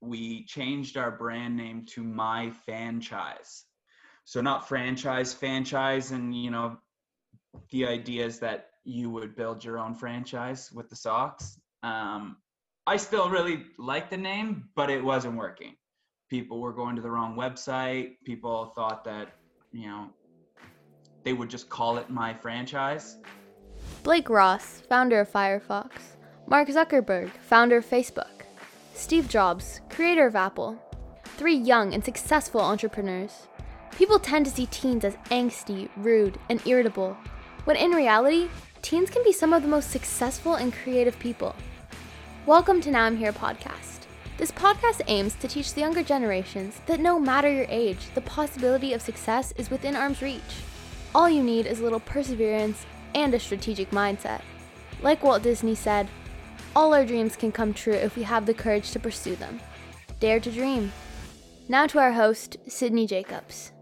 we changed our brand name to My Franchise. So not franchise, franchise, and you know, the idea is that you would build your own franchise with the socks. Um, I still really like the name, but it wasn't working. People were going to the wrong website. People thought that, you know, they would just call it my franchise. Blake Ross, founder of Firefox. Mark Zuckerberg, founder of Facebook. Steve Jobs, creator of Apple. Three young and successful entrepreneurs. People tend to see teens as angsty, rude, and irritable, when in reality, teens can be some of the most successful and creative people. Welcome to Now I'm Here podcast. This podcast aims to teach the younger generations that no matter your age, the possibility of success is within arm's reach. All you need is a little perseverance and a strategic mindset. Like Walt Disney said, all our dreams can come true if we have the courage to pursue them. Dare to dream. Now to our host, Sydney Jacobs.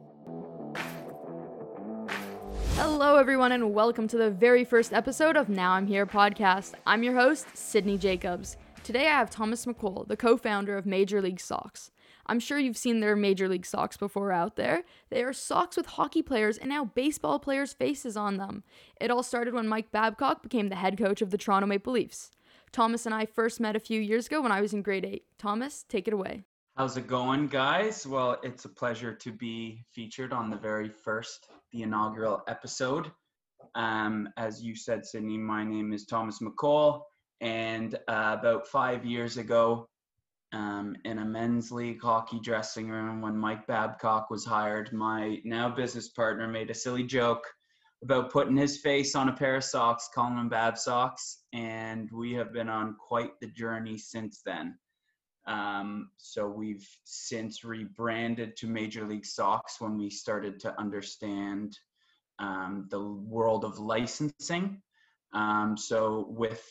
Hello, everyone, and welcome to the very first episode of Now I'm Here podcast. I'm your host, Sydney Jacobs. Today I have Thomas McColl, the co founder of Major League Socks. I'm sure you've seen their Major League socks before out there. They are socks with hockey players and now baseball players' faces on them. It all started when Mike Babcock became the head coach of the Toronto Maple Leafs. Thomas and I first met a few years ago when I was in grade 8. Thomas, take it away. How's it going, guys? Well, it's a pleasure to be featured on the very first, the inaugural episode. Um, as you said, Sydney, my name is Thomas McCall, and uh, about five years ago, um, in a men's league hockey dressing room when Mike Babcock was hired. My now business partner made a silly joke about putting his face on a pair of socks, calling them Bab socks, and we have been on quite the journey since then. Um, so we've since rebranded to Major League Socks when we started to understand um, the world of licensing. Um, so with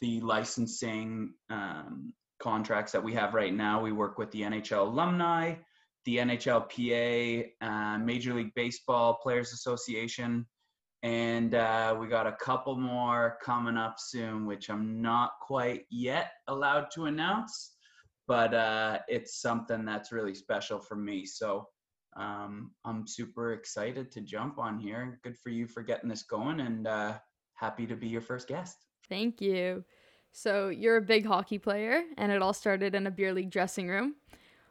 the licensing um, contracts that we have right now. We work with the NHL alumni, the NHLPA, uh, Major League Baseball Players Association, and uh, we got a couple more coming up soon, which I'm not quite yet allowed to announce, but uh, it's something that's really special for me. So um, I'm super excited to jump on here. Good for you for getting this going, and uh, happy to be your first guest. Thank you. So, you're a big hockey player, and it all started in a beer league dressing room.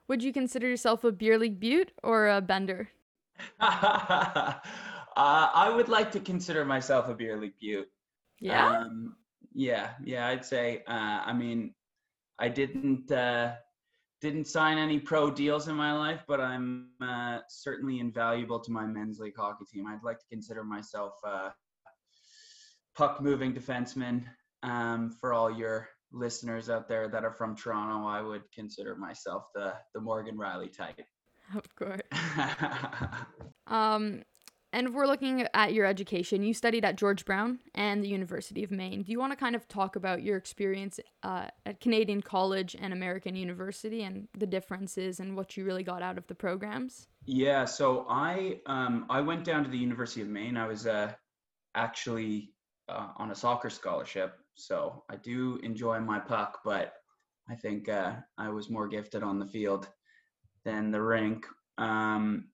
Would you consider yourself a beer league beaut or a bender? uh, I would like to consider myself a beer league beaut. Yeah. Um, yeah, yeah, I'd say. Uh, I mean, I didn't uh, didn't sign any pro deals in my life, but I'm uh, certainly invaluable to my men's league hockey team. I'd like to consider myself a puck moving defenseman um, for all your listeners out there that are from Toronto, I would consider myself the the Morgan Rielly type. Of course. um, and we're looking at your education, you studied at George Brown and the University of Maine. Do you want to kind of talk about your experience uh, at Canadian College and American University and the differences and what you really got out of the programs? Yeah, so I um, I went down to the University of Maine. I was uh, actually uh, on a soccer scholarship, so I do enjoy my puck, but I think uh, I was more gifted on the field than the rink. Um,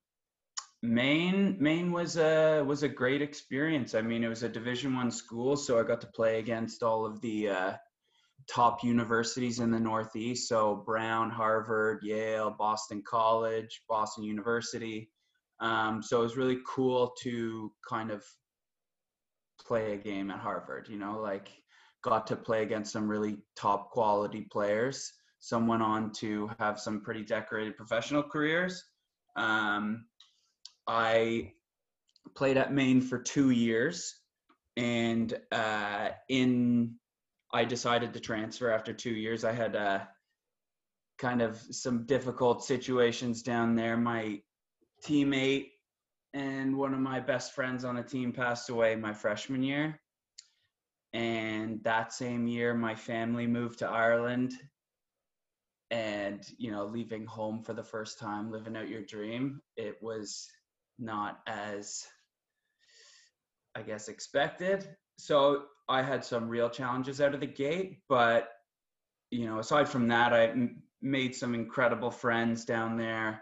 Maine, Maine was a was a great experience. I mean, it was a Division One school, so I got to play against all of the uh, top universities in the Northeast. So Brown, Harvard, Yale, Boston College, Boston University. Um, so it was really cool to kind of play a game at Harvard. You know, like got to play against some really top quality players. Some went on to have some pretty decorated professional careers. Um, I played at Maine for two years, and uh, in I decided to transfer after two years. I had uh, kind of some difficult situations down there. My teammate and one of my best friends on the team passed away my freshman year and that same year my family moved to ireland and you know leaving home for the first time living out your dream it was not as i guess expected so i had some real challenges out of the gate but you know aside from that i made some incredible friends down there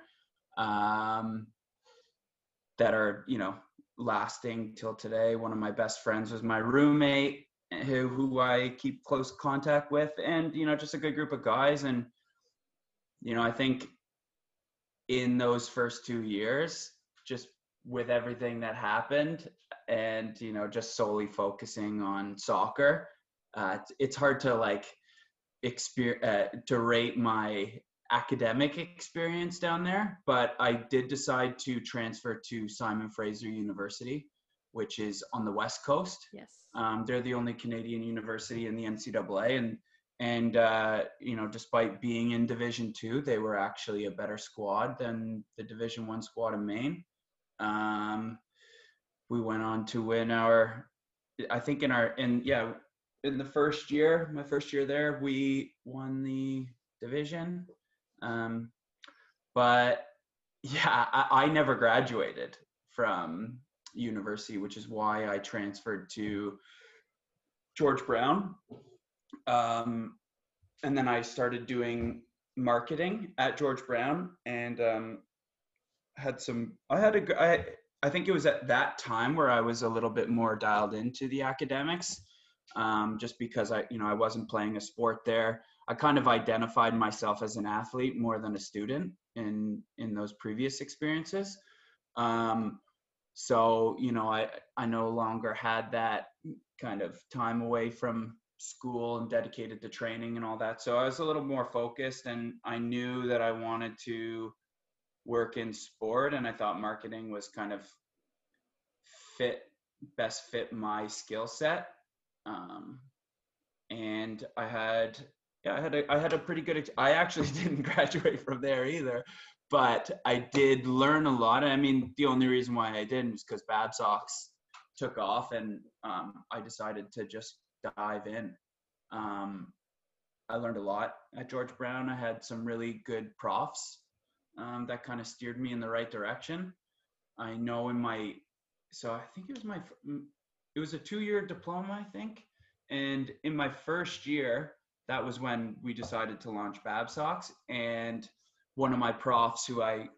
um, that are you know lasting till today. One of my best friends was my roommate, who who I keep close contact with, and you know just a good group of guys. And you know I think in those first two years, just with everything that happened, and you know just solely focusing on soccer, uh, it's, hard to like experience uh, to rate my academic experience down there, but I did decide to transfer to Simon Fraser University, which is on the West Coast. Yes. Um, they're the only Canadian university in the NCAA, and and uh, you know, despite being in Division Two, they were actually a better squad than the Division One squad in Maine. Um, we went on to win our, I think in our in yeah in the first year, my first year there, we won the division. Um, but yeah, I, I never graduated from university, which is why I transferred to George Brown. Um, and then I started doing marketing at George Brown and um, had some, I had a, I, I think it was at that time where I was a little bit more dialed into the academics um, just because I, you know, I wasn't playing a sport there. I kind of identified myself as an athlete more than a student in in those previous experiences. Um, so you know, I I no longer had that kind of time away from school and dedicated to training and all that. So I was a little more focused, and I knew that I wanted to work in sport, and I thought marketing was kind of fit best fit my skill set um, and I had yeah I had a I had a pretty good I actually didn't graduate from there either, but I did learn a lot. I mean, the only reason why I didn't is because Babsox took off, and um, I decided to just dive in. Um, I learned a lot at George Brown. I had some really good profs um, that kind of steered me in the right direction. I know in my so I think it was my it was a two-year diploma, I think. And in my first year, that was when we decided to launch Babsox. And one of my profs, who I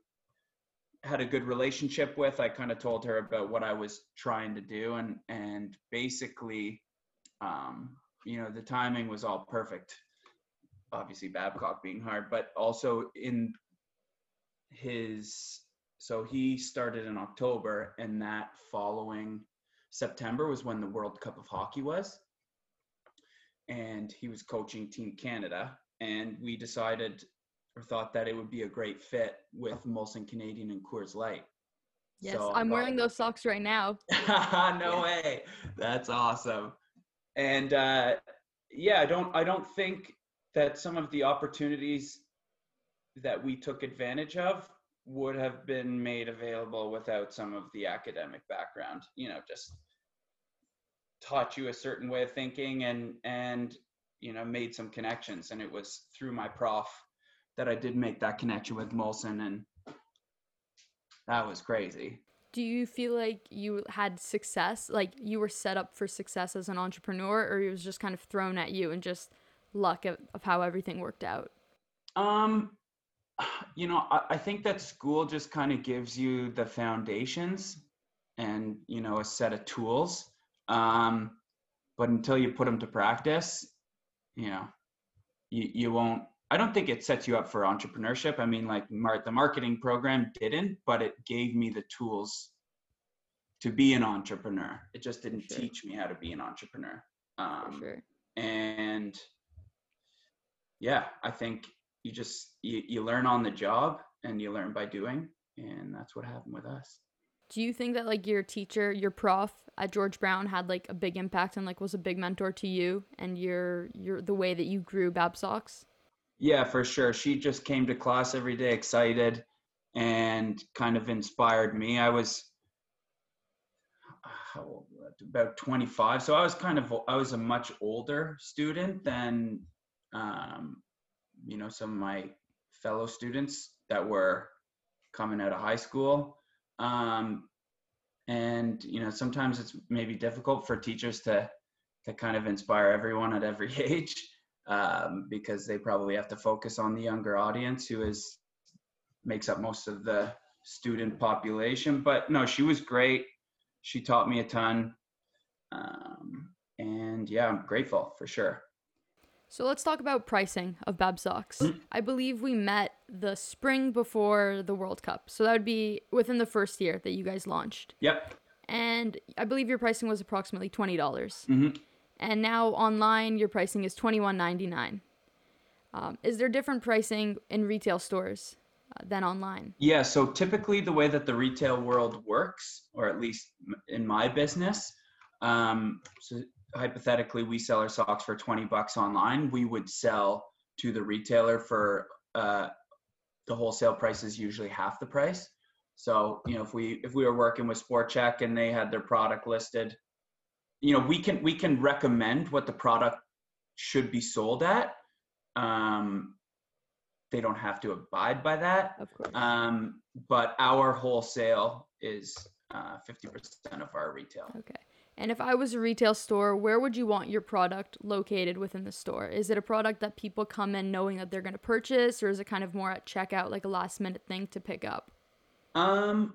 had a good relationship with, I kind of told her about what I was trying to do, and and basically, um, you know, the timing was all perfect. Obviously, Babcock being hard, but also in his so he started in October, and that following September was when the World Cup of Hockey was. And he was coaching Team Canada. And we decided or thought that it would be a great fit with Molson Canadian and Coors Light. Yes, so I'm wearing those socks right now. no way. That's awesome. And uh, yeah, I don't I don't think that some of the opportunities that we took advantage of would have been made available without some of the academic background. You know, just taught you a certain way of thinking and and you know made some connections and it was through my prof that I did make that connection with Molson and that was crazy. Do you feel like you had success like you were set up for success as an entrepreneur or it was just kind of thrown at you and just luck of, of how everything worked out? Um you know, I, I think that school just kind of gives you the foundations and you know a set of tools um, but until you put them to practice, you know, you, you won't. I don't think it sets you up for entrepreneurship. I mean, like Mar- the marketing program didn't, but it gave me the tools to be an entrepreneur. It just didn't sure. teach me how to be an entrepreneur. Um, sure. And yeah, I think you just you, you learn on the job and you learn by doing, and that's what happened with us. Do you think that like your teacher, your prof at George Brown had like a big impact and like was a big mentor to you and your your the way that you grew Babsox? Yeah, for sure. She just came to class every day excited and kind of inspired me. I was old, about 25, so I was kind of I was a much older student than um, you know some of my fellow students that were coming out of high school um, and you know sometimes it's maybe difficult for teachers to to kind of inspire everyone at every age um, because they probably have to focus on the younger audience who is makes up most of the student population. But no, she was great. She taught me a ton. Um, and yeah, I'm grateful for sure. So let's talk about pricing of Bab socks. Mhm. I believe we met the spring before the World Cup. So that would be within the first year that you guys launched. Yep. And I believe your pricing was approximately $20. hmm And now online, your pricing is $21.99. Um, is there different pricing in retail stores uh, than online? Yeah. So typically, the way that the retail world works, or at least in my business, um, so hypothetically, we sell our socks for 20 bucks online. We would sell to the retailer for uh, the wholesale price is usually half the price. So you know, if we if we were working with Sport Chek and they had their product listed, you know, we can we can recommend what the product should be sold at. Um, they don't have to abide by that. Of course. Um, but our wholesale is uh, 50% of our retail. Okay. And if I was a retail store, where would you want your product located within the store? Is it a product that people come in knowing that they're going to purchase, or is it kind of more at checkout, like a last minute thing to pick up? Um,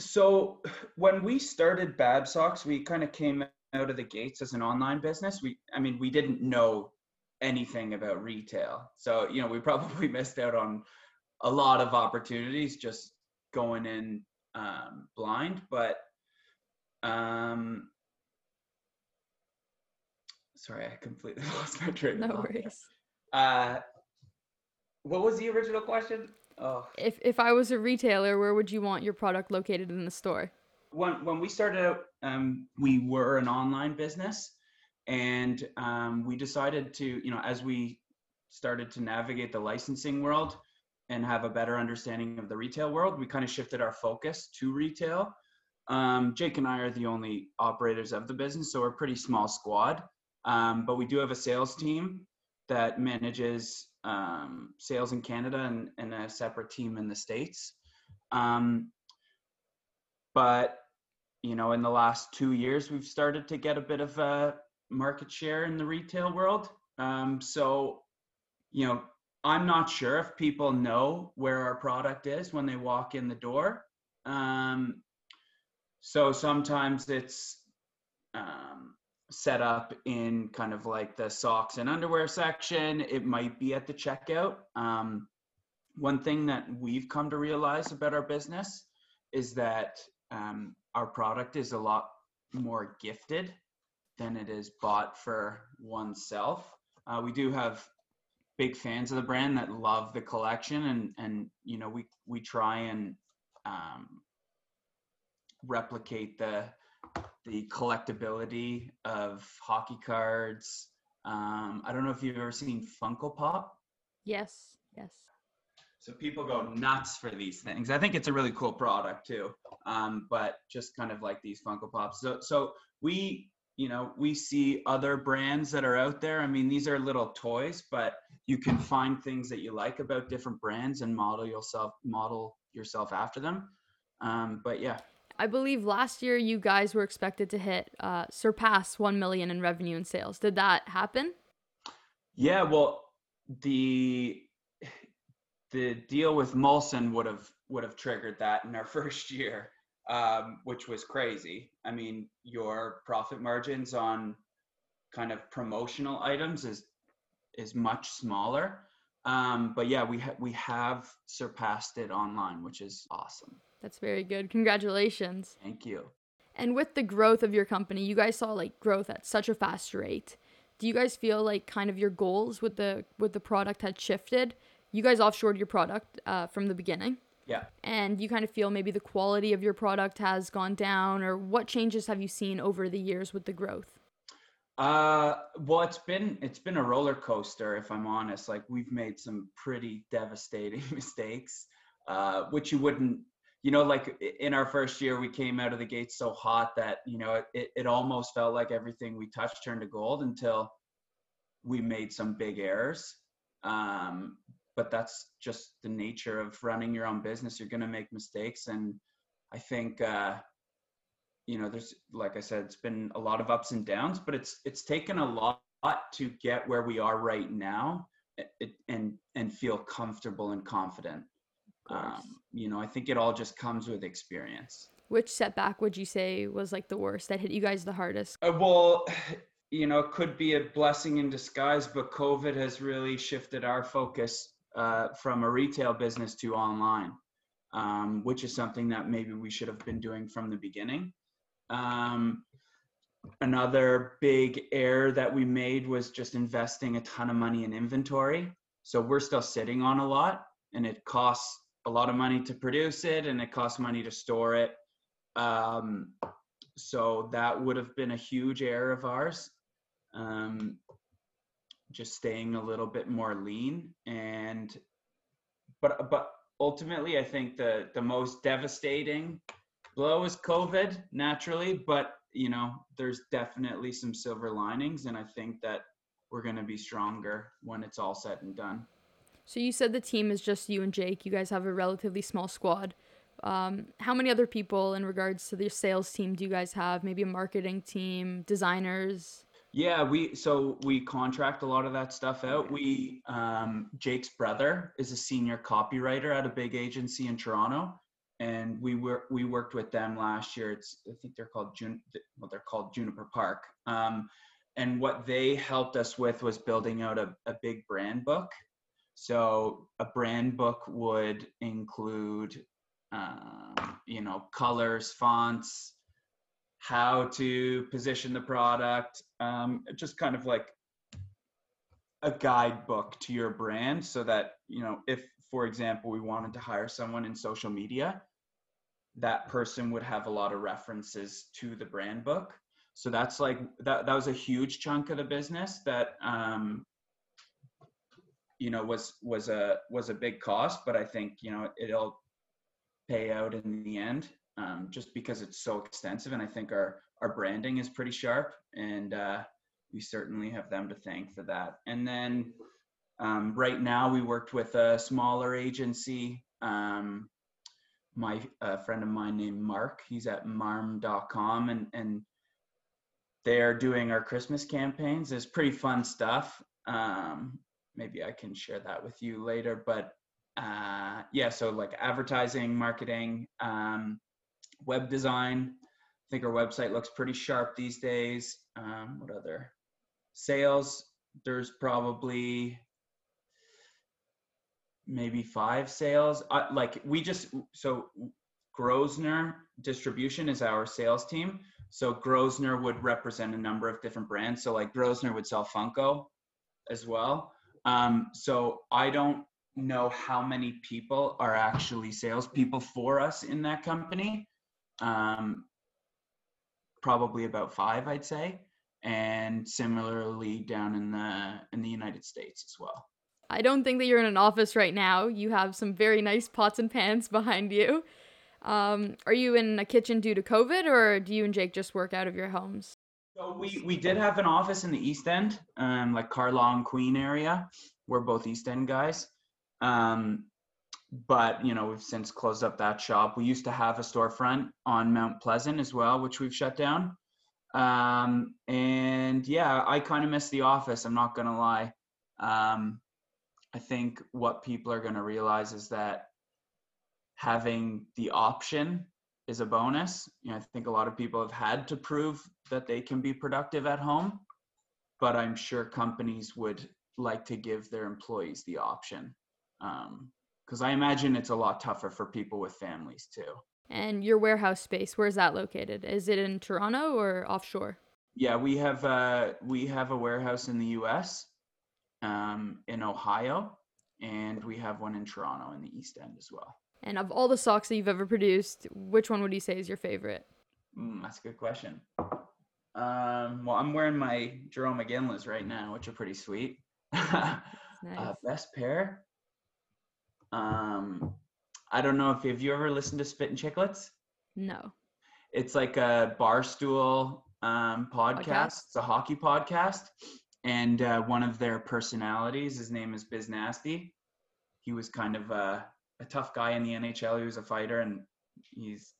so when we started Bab Socks, we kind of came out of the gates as an online business. We, I mean, we didn't know anything about retail. So, you know, we probably missed out on a lot of opportunities just going in um, blind. But, um, sorry, I completely lost my train of No worries. Uh, what was the original question? Oh, If if I was a retailer, where would you want your product located in the store? when when we started out, um, we were an online business, and um, we decided to, you know, as we started to navigate the licensing world and have a better understanding of the retail world, we kind of shifted our focus to retail. Um, Jake and I are the only operators of the business, so we're a pretty small squad. Um, but we do have a sales team that manages um, sales in Canada and, and a separate team in the States. Um, but, you know, in the last two years, we've started to get a bit of a market share in the retail world. Um, so, you know, I'm not sure if people know where our product is when they walk in the door. Um, so sometimes it's um, set up in kind of like the socks and underwear section. It might be at the checkout. Um, one thing that we've come to realize about our business is that um, our product is a lot more gifted than it is bought for oneself. Uh, we do have big fans of the brand that love the collection, and and you know we we try and um, replicate the the collectability of hockey cards. Um, I don't know if you've ever seen Funko Pop. Yes. Yes. So people go nuts for these things. I think it's a really cool product too. Um, but just kind of like these Funko Pops. So so we you know we see other brands that are out there. I mean these are little toys, but you can find things that you like about different brands and model yourself model yourself after them. Um, but yeah, I believe last year you guys were expected to hit uh, surpass one million in revenue and sales. Did that happen? Yeah, well, the the deal with Molson would have would have triggered that in our first year, um, which was crazy. I mean, your profit margins on kind of promotional items is is much smaller. Um, but yeah, we ha- we have surpassed it online, which is awesome. That's very good. Congratulations. Thank you. And with the growth of your company, you guys saw like growth at such a fast rate. Do you guys feel like kind of your goals with the with the product had shifted? You guys offshored your product uh, from the beginning, Yeah. and you kind of feel maybe the quality of your product has gone down, or what changes have you seen over the years with the growth? Uh, well, it's been it's been a roller coaster. If I'm honest, like we've made some pretty devastating mistakes, uh, which you wouldn't, you know, like in our first year, we came out of the gate so hot that you know it it almost felt like everything we touched turned to gold until we made some big errors. Um, but that's just the nature of running your own business. You're gonna make mistakes, and I think. Uh, you know there's like i said it's been a lot of ups and downs but it's it's taken a lot to get where we are right now and and feel comfortable and confident. Um, you know, I think it all just comes with experience. Which setback would you say was like the worst that hit you guys the hardest? Uh, well, you know, it could be a blessing in disguise, but COVID has really shifted our focus uh, from a retail business to online, um, which is something that maybe we should have been doing from the beginning. Um, another big error that we made was just investing a ton of money in inventory. So we're still sitting on a lot, and it costs a lot of money to produce it, and it costs money to store it. Um, so that would have been a huge error of ours. Um, just staying a little bit more lean and but but ultimately i think the the most devastating blow is covid naturally but you know there's definitely some silver linings and i think that we're going to be stronger when it's all said and done so you said the team is just you and jake you guys have a relatively small squad um, how many other people in regards to the sales team do you guys have maybe a marketing team designers yeah, we so we contract a lot of that stuff out. We um, Jake's brother is a senior copywriter at a big agency in Toronto, and we were we worked with them last year. It's I think they're called Jun well they're called Juniper Park. Um, and what they helped us with was building out a, a big brand book. So a brand book would include, um, you know, colors, fonts, how to position the product, um, just kind of like a guidebook to your brand so that, you know, if, for example, we wanted to hire someone in social media, that person would have a lot of references to the brand book. So that's like, that, that was a huge chunk of the business that, um, you know, was, was a, was a big cost, but I think, you know, it'll pay out in the end um, just because it's so extensive. And I think our our branding is pretty sharp, and uh, we certainly have them to thank for that. And then um, right now, we worked with a smaller agency. Um, my a friend of mine named Mark, he's at marm.com, and and they're doing our Christmas campaigns. It's pretty fun stuff. Um, maybe I can share that with you later, but uh, yeah, so like advertising, marketing, um, web design. I think our website looks pretty sharp these days. Um, what other sales? There's probably maybe five sales. Uh, like we just so Grosnor distribution is our sales team. So Grosnor would represent a number of different brands. So like Grosnor would sell Funko as well. Um, so I don't know how many people are actually salespeople for us in that company um, probably about five, I'd say, and similarly down in the in the United States as well. I don't think that you're in an office right now. You have some very nice pots and pans behind you. Um, are you in a kitchen due to COVID, or do you and Jake just work out of your homes? So we we did have an office in the East End, um, like Carlaw Queen area. We're both East End guys. Um, but you know we've since closed up that shop we used to have a storefront on mount pleasant as well which we've shut down um, and yeah i kind of miss the office i'm not gonna lie um, i think what people are gonna realize is that having the option is a bonus you know, i think a lot of people have had to prove that they can be productive at home but i'm sure companies would like to give their employees the option um, because I imagine it's a lot tougher for people with families too. And your warehouse space, where's that located? Is it in Toronto or offshore? Yeah, we have uh, we have a warehouse in the U.S. Um, in Ohio, and we have one in Toronto in the East End as well. And of all the socks that you've ever produced, which one would you say is your favorite? Mm, that's a good question. Um, well, I'm wearing my Jerome McGinley's right now, which are pretty sweet. nice. uh, best pair. Um, I don't know if have you ever listened to Spit and Chicklets? No. It's like a barstool um, podcast. podcast. It's a hockey podcast, and uh, one of their personalities, his name is Biz Nasty. He was kind of a, a tough guy in the NHL. He was a fighter, and he's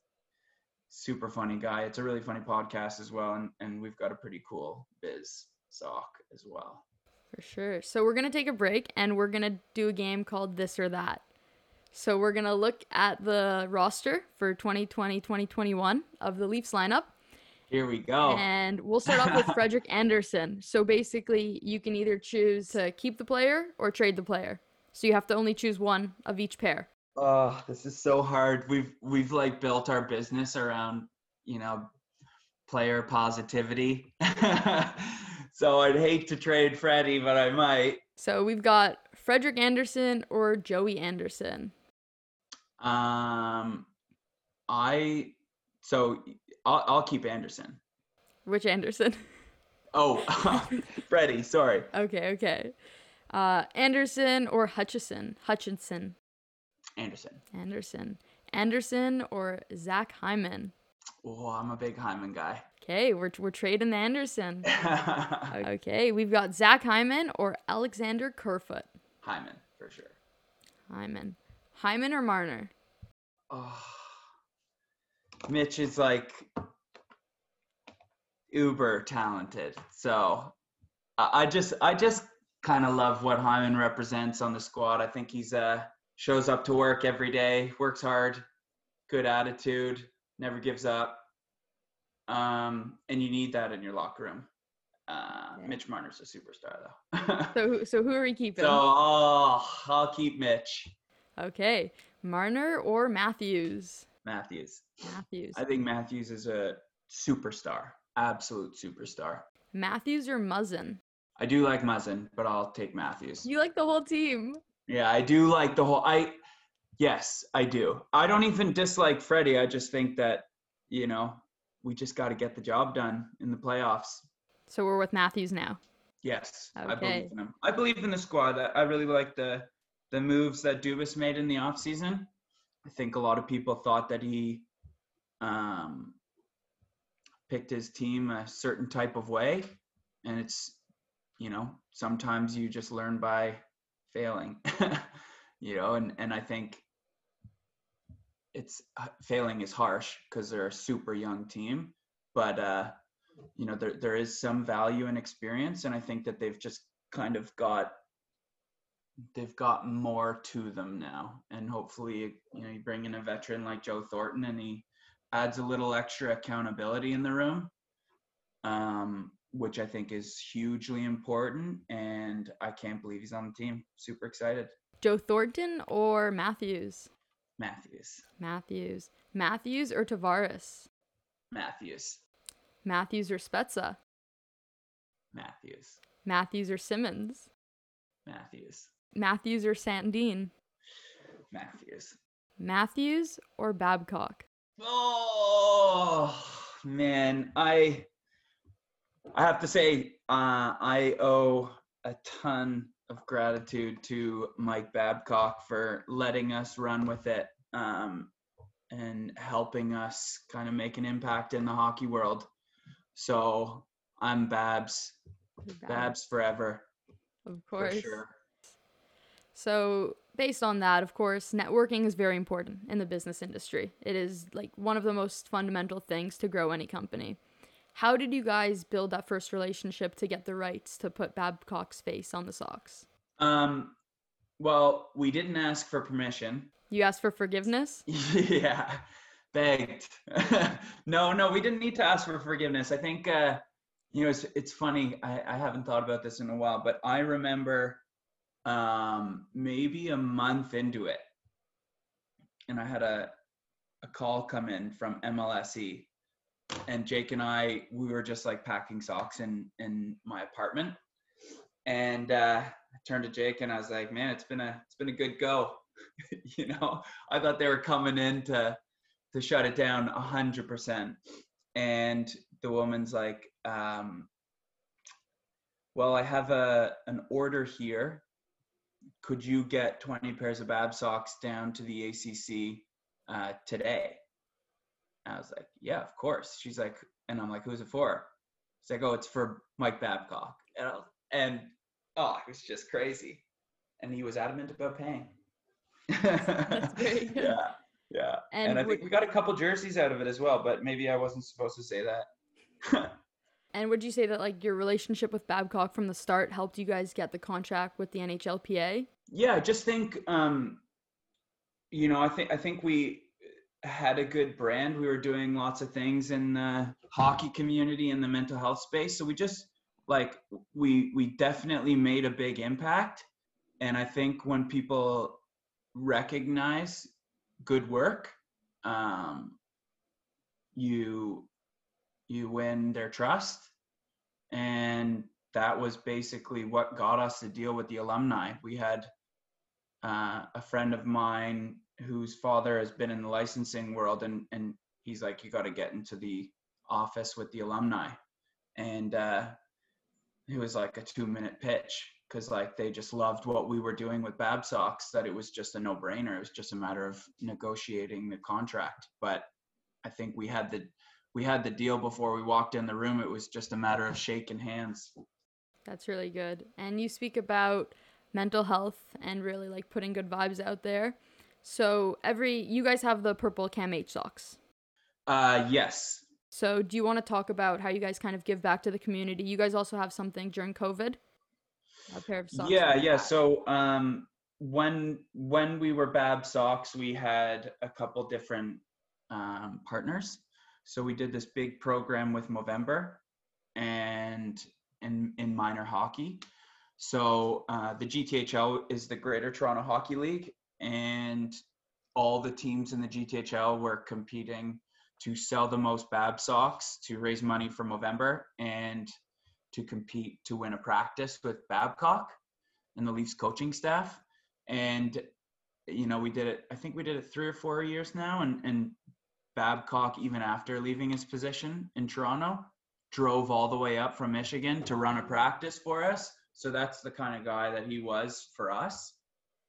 super funny guy. It's a really funny podcast as well, and and we've got a pretty cool Biz sock as well. For sure. So we're going to take a break and we're going to do a game called This or That. So we're going to look at the roster for 2020 2021 of the Leafs lineup. Here we go. And we'll start off with Frederik Andersen. So basically, you can either choose to keep the player or trade the player. So you have to only choose one of each pair. Oh, this is so hard. We've we've like built our business around, you know, player positivity. so I'd hate to trade Freddie, but I might. So we've got Frederik Andersen or Joey Anderson. Um, I so I'll, I'll keep Anderson. Which Anderson? Oh, Freddie. Sorry. Okay, okay. Uh, Andersen or Hutchison? Hutchinson. Andersen. Andersen. Andersen or Zach Hyman? Oh, I'm a big Hyman guy. Okay, we're, we're trading Andersen. okay, we've got Zach Hyman or Alexander Kerfoot. Hyman, for sure. Hyman. Hyman or Marner? Oh, Mitch is like uber talented. So I I just I just kind of love what Hyman represents on the squad. I think he's uh shows up to work every day, works hard, good attitude, never gives up. Um, and you need that in your locker room. Uh, Yeah. Mitch Marner's a superstar though. So, who- so who are we keeping? so oh, I'll keep Mitch okay, Marner or Matthews? Matthews. Matthews. I think Matthews is a superstar, absolute superstar. Matthews or Muzzin? I do like Muzzin, but I'll take Matthews. You like the whole team. Yeah, I do like the whole. I yes, I do. I don't even dislike Freddie. I just think that you know we just got to get the job done in the playoffs. So we're with Matthews now. Yes, I believe in him. I believe in the squad. I, I really like the the moves that Dubas made in the offseason. I think a lot of people thought that he um, picked his team a certain type of way, and it's you know sometimes you just learn by failing, you know, and and I think it's uh, failing is harsh because they're a super young team, but uh, you know there there is some value in experience, and I think that they've just kind of got they've got more to them now, and hopefully you know you bring in a veteran like Joe Thornton, and he adds a little extra accountability in the room, um, which I think is hugely important, and I can't believe he's on the team. Super excited, Joe Thornton or Matthews? Matthews, Matthews. Matthews or Tavares? Matthews, Matthews or Spezza? Matthews, Matthews or Simmonds? Matthews, Matthews or Sandin? Matthews. Matthews or Babcock? Oh man, I I have to say uh, I owe a ton of gratitude to Mike Babcock for letting us run with it um, and helping us kind of make an impact in the hockey world. So I'm Babs, Babs forever Of course. sure. So, based on that, of course, networking is very important in the business industry. It is like one of the most fundamental things to grow any company. How did you guys build that first relationship to get the rights to put Babcock's face on the socks? Um, well, we didn't ask for permission. You asked for forgiveness? yeah begged no no we didn't need to ask for forgiveness i think uh you know it's it's funny i i haven't thought about this in a while but i remember um maybe a month into it and i had a a call come in from mlse and jake and i we were just like packing socks in in my apartment. And uh i turned to jake and i was like man it's been a it's been a good go. You know i thought they were coming in to to shut it down a hundred percent. And the woman's like um well i have a an order here. Could you get 20 pairs of bab socks down to the acc uh, today i was like yeah of course. She's like and i'm like who's it for? She's like oh it's for mike babcock. And, was- and oh it was just crazy. And he was adamant about paying. That's yeah yeah. And and, I think we got a couple jerseys out of it as well, but maybe I wasn't supposed to say that. And would you say that like your relationship with Babcock from the start helped you guys get the contract with the NHLPA? Yeah, I just think um, you know, I think I think we had a good brand. We were doing lots of things in the hockey community and the mental health space. So we just like we we definitely made a big impact. And I think when people recognize good work, um, you you win their trust. And that was basically what got us to deal with the alumni. We had uh, a friend of mine whose father has been in the licensing world and and he's like you got to get into the office with the alumni. And uh it was like a two minute pitch because like they just loved what we were doing with babsox that it was just a no-brainer. It was just a matter of negotiating the contract. But i think we had the we had the deal before we walked in the room. It was just a matter of shaking hands. That's really good. And you speak about mental health and really like putting good vibes out there so every you guys have the purple CAMH socks. Uh yes. So do you want to talk about how you guys kind of give back to the community? You guys also have something during COVID. A pair of socks. Yeah, yeah. So um when when we were Bab Socks, we had a couple different um, partners. So we did this big program with Movember and in in minor hockey. So uh, the GTHL is the Greater Toronto Hockey League, and all the teams in the GTHL were competing to sell the most Bab socks to raise money for Movember and to compete to win a practice with Babcock and the Leafs coaching staff. And you know, we did it. I think we did it three or four years now. And and Babcock, even after leaving his position in Toronto, drove all the way up from Michigan to run a practice for us. So that's the kind of guy that he was for us.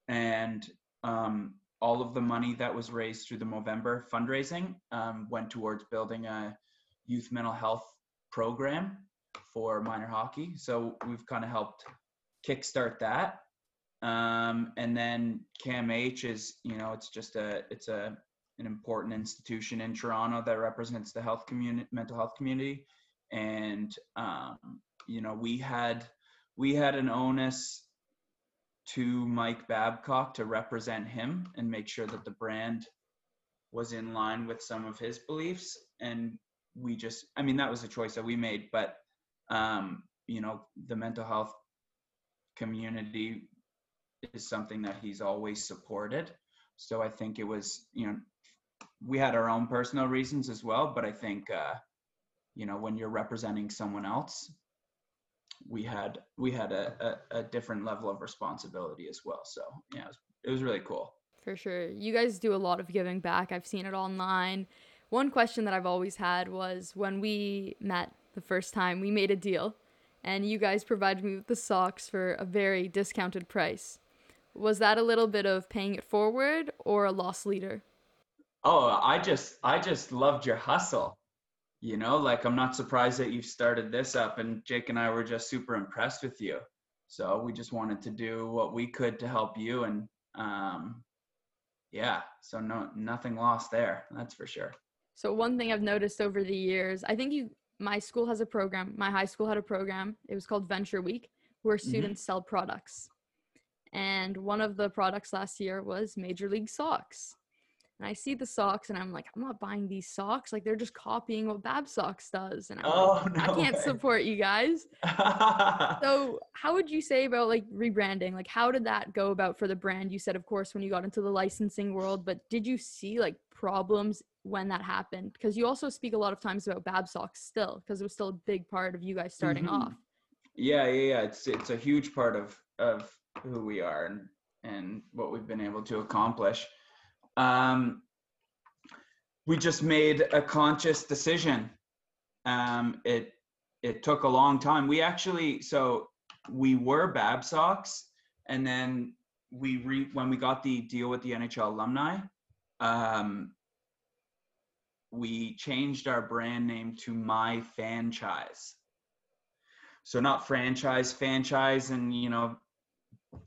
And um, all of the money that was raised through the Movember fundraising um, went towards building a youth mental health program for minor hockey. So we've kind of helped kickstart that. Um, and then CAMH is, you know, it's just a, it's a, an important institution in Toronto that represents the health community, mental health community. And, um, you know, we had, we had an onus to Mike Babcock to represent him and make sure that the brand was in line with some of his beliefs. And we just, I mean, that was a choice that we made, but, um, you know, the mental health community is something that he's always supported. So I think it was, you know, we had our own personal reasons as well, but I think, uh, you know, when you're representing someone else, we had we had a, a, a, different level of responsibility as well. So yeah, it was, it was really cool. For sure, you guys do a lot of giving back. I've seen it online. One question that I've always had was when we met the first time, we made a deal, and you guys provided me with the socks for a very discounted price. Was that a little bit of paying it forward or a loss leader? Oh, I just I just loved your hustle you know like i'm not surprised that you've started this up and jake and i were just super impressed with you so we just wanted to do what we could to help you and um yeah so no nothing lost there that's for sure so one thing i've noticed over the years i think you my school has a program my high school had a program it was called venture week where mm-hmm. students mm-hmm. sell products and one of the products last year was major league socks and I see the socks and I'm like, I'm not buying these socks. Like they're just copying what Bab Socks does. And I'm oh, like, no I can't way. support you guys. so how would you say about like rebranding? Like how did that go about for the brand? You said, of course, when you got into the licensing world, but did you see like problems when that happened? Because you also speak a lot of times about Bab Socks still, because it was still a big part of you guys starting mm-hmm. off. Yeah, yeah, yeah. It's it's a huge part of of who we are and and what we've been able to accomplish um, we just made a conscious decision. Um, it it took a long time. We actually so we were Babsocks, and then we re when we got the deal with the NHL alumni, um, we changed our brand name to My Franchise. So not franchise, franchise, and you know,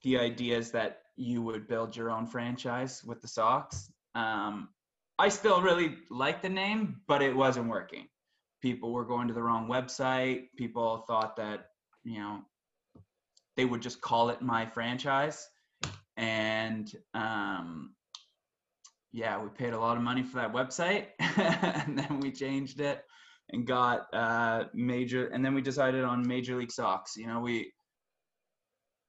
the idea is that you would build your own franchise with the Sox. Um, I still really like the name, but it wasn't working people were going to the wrong website. People thought that, you know, they would just call it my franchise. And um, yeah, we paid a lot of money for that website. and then we changed it and got uh, major, and then we decided on Major League Sox. You know, we,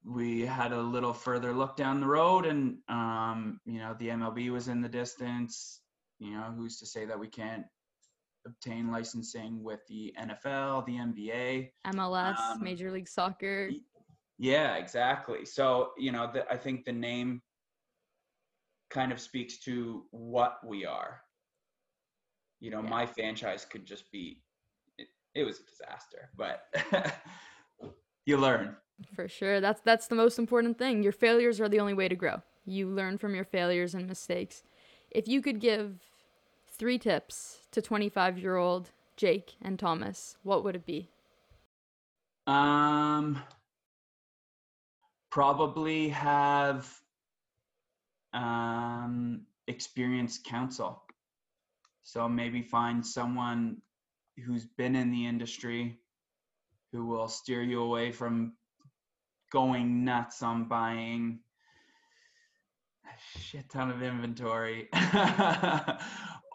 we had a little further look down the road and um, you know the mlb was in the distance you know who's to say that we can't obtain licensing with the nfl the nba MLS, Um, Major League Soccer. yeah exactly so you know the, i think the name kind of speaks to what we are you know Yeah. my franchise could just be it, it was a disaster but you learn For sure. That's that's the most important thing. Your failures are the only way to grow. You learn from your failures and mistakes. If you could give three tips to 25-year-old Jake and Thomas, what would it be? Um, probably have um, experienced counsel. So maybe find someone who's been in the industry who will steer you away from going nuts on buying a shit ton of inventory.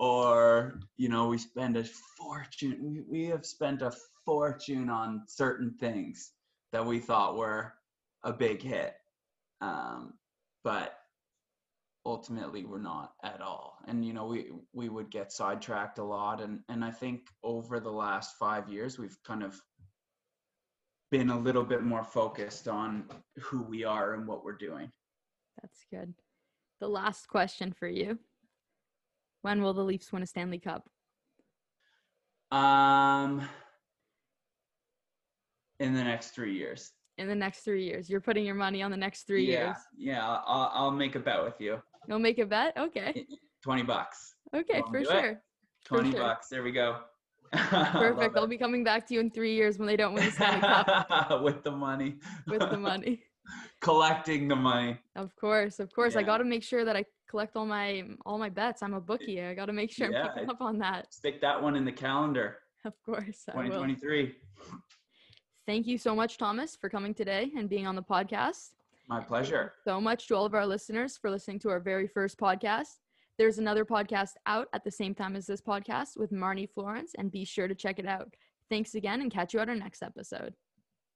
Or you know we spend a fortune we, we have spent a fortune on certain things that we thought were a big hit. Um, but ultimately we're not at all. And you know we we would get sidetracked a lot. And and i think over the last five years we've kind of been a little bit more focused on who we are and what we're doing That's good. The last question for you. When will the Leafs win a Stanley Cup? um in the next three years In the next 3 years. You're putting your money on the next 3 yeah years. yeah I'll, I'll make a bet with you You'll make a bet? Okay. 20 bucks Okay, for it? sure. For 20 sure. bucks there we go Perfect. I'll be coming back to you in 3 years when they don't win the Stanley Cup with the money with the money. collecting the money Of course, of course. I got to make sure that I collect all my all my bets. I'm a bookie. I got to make sure Yeah, I'm picking up on that. stick that one in the calendar Of course, 2023 Thank you so much, Thomas, for coming today and being on the podcast. my pleasure So much to all of our listeners for listening to our very first podcast. There's another podcast out at the same time as this podcast with Marnie Florence, and be sure to check it out. Thanks again, and catch you at our next episode.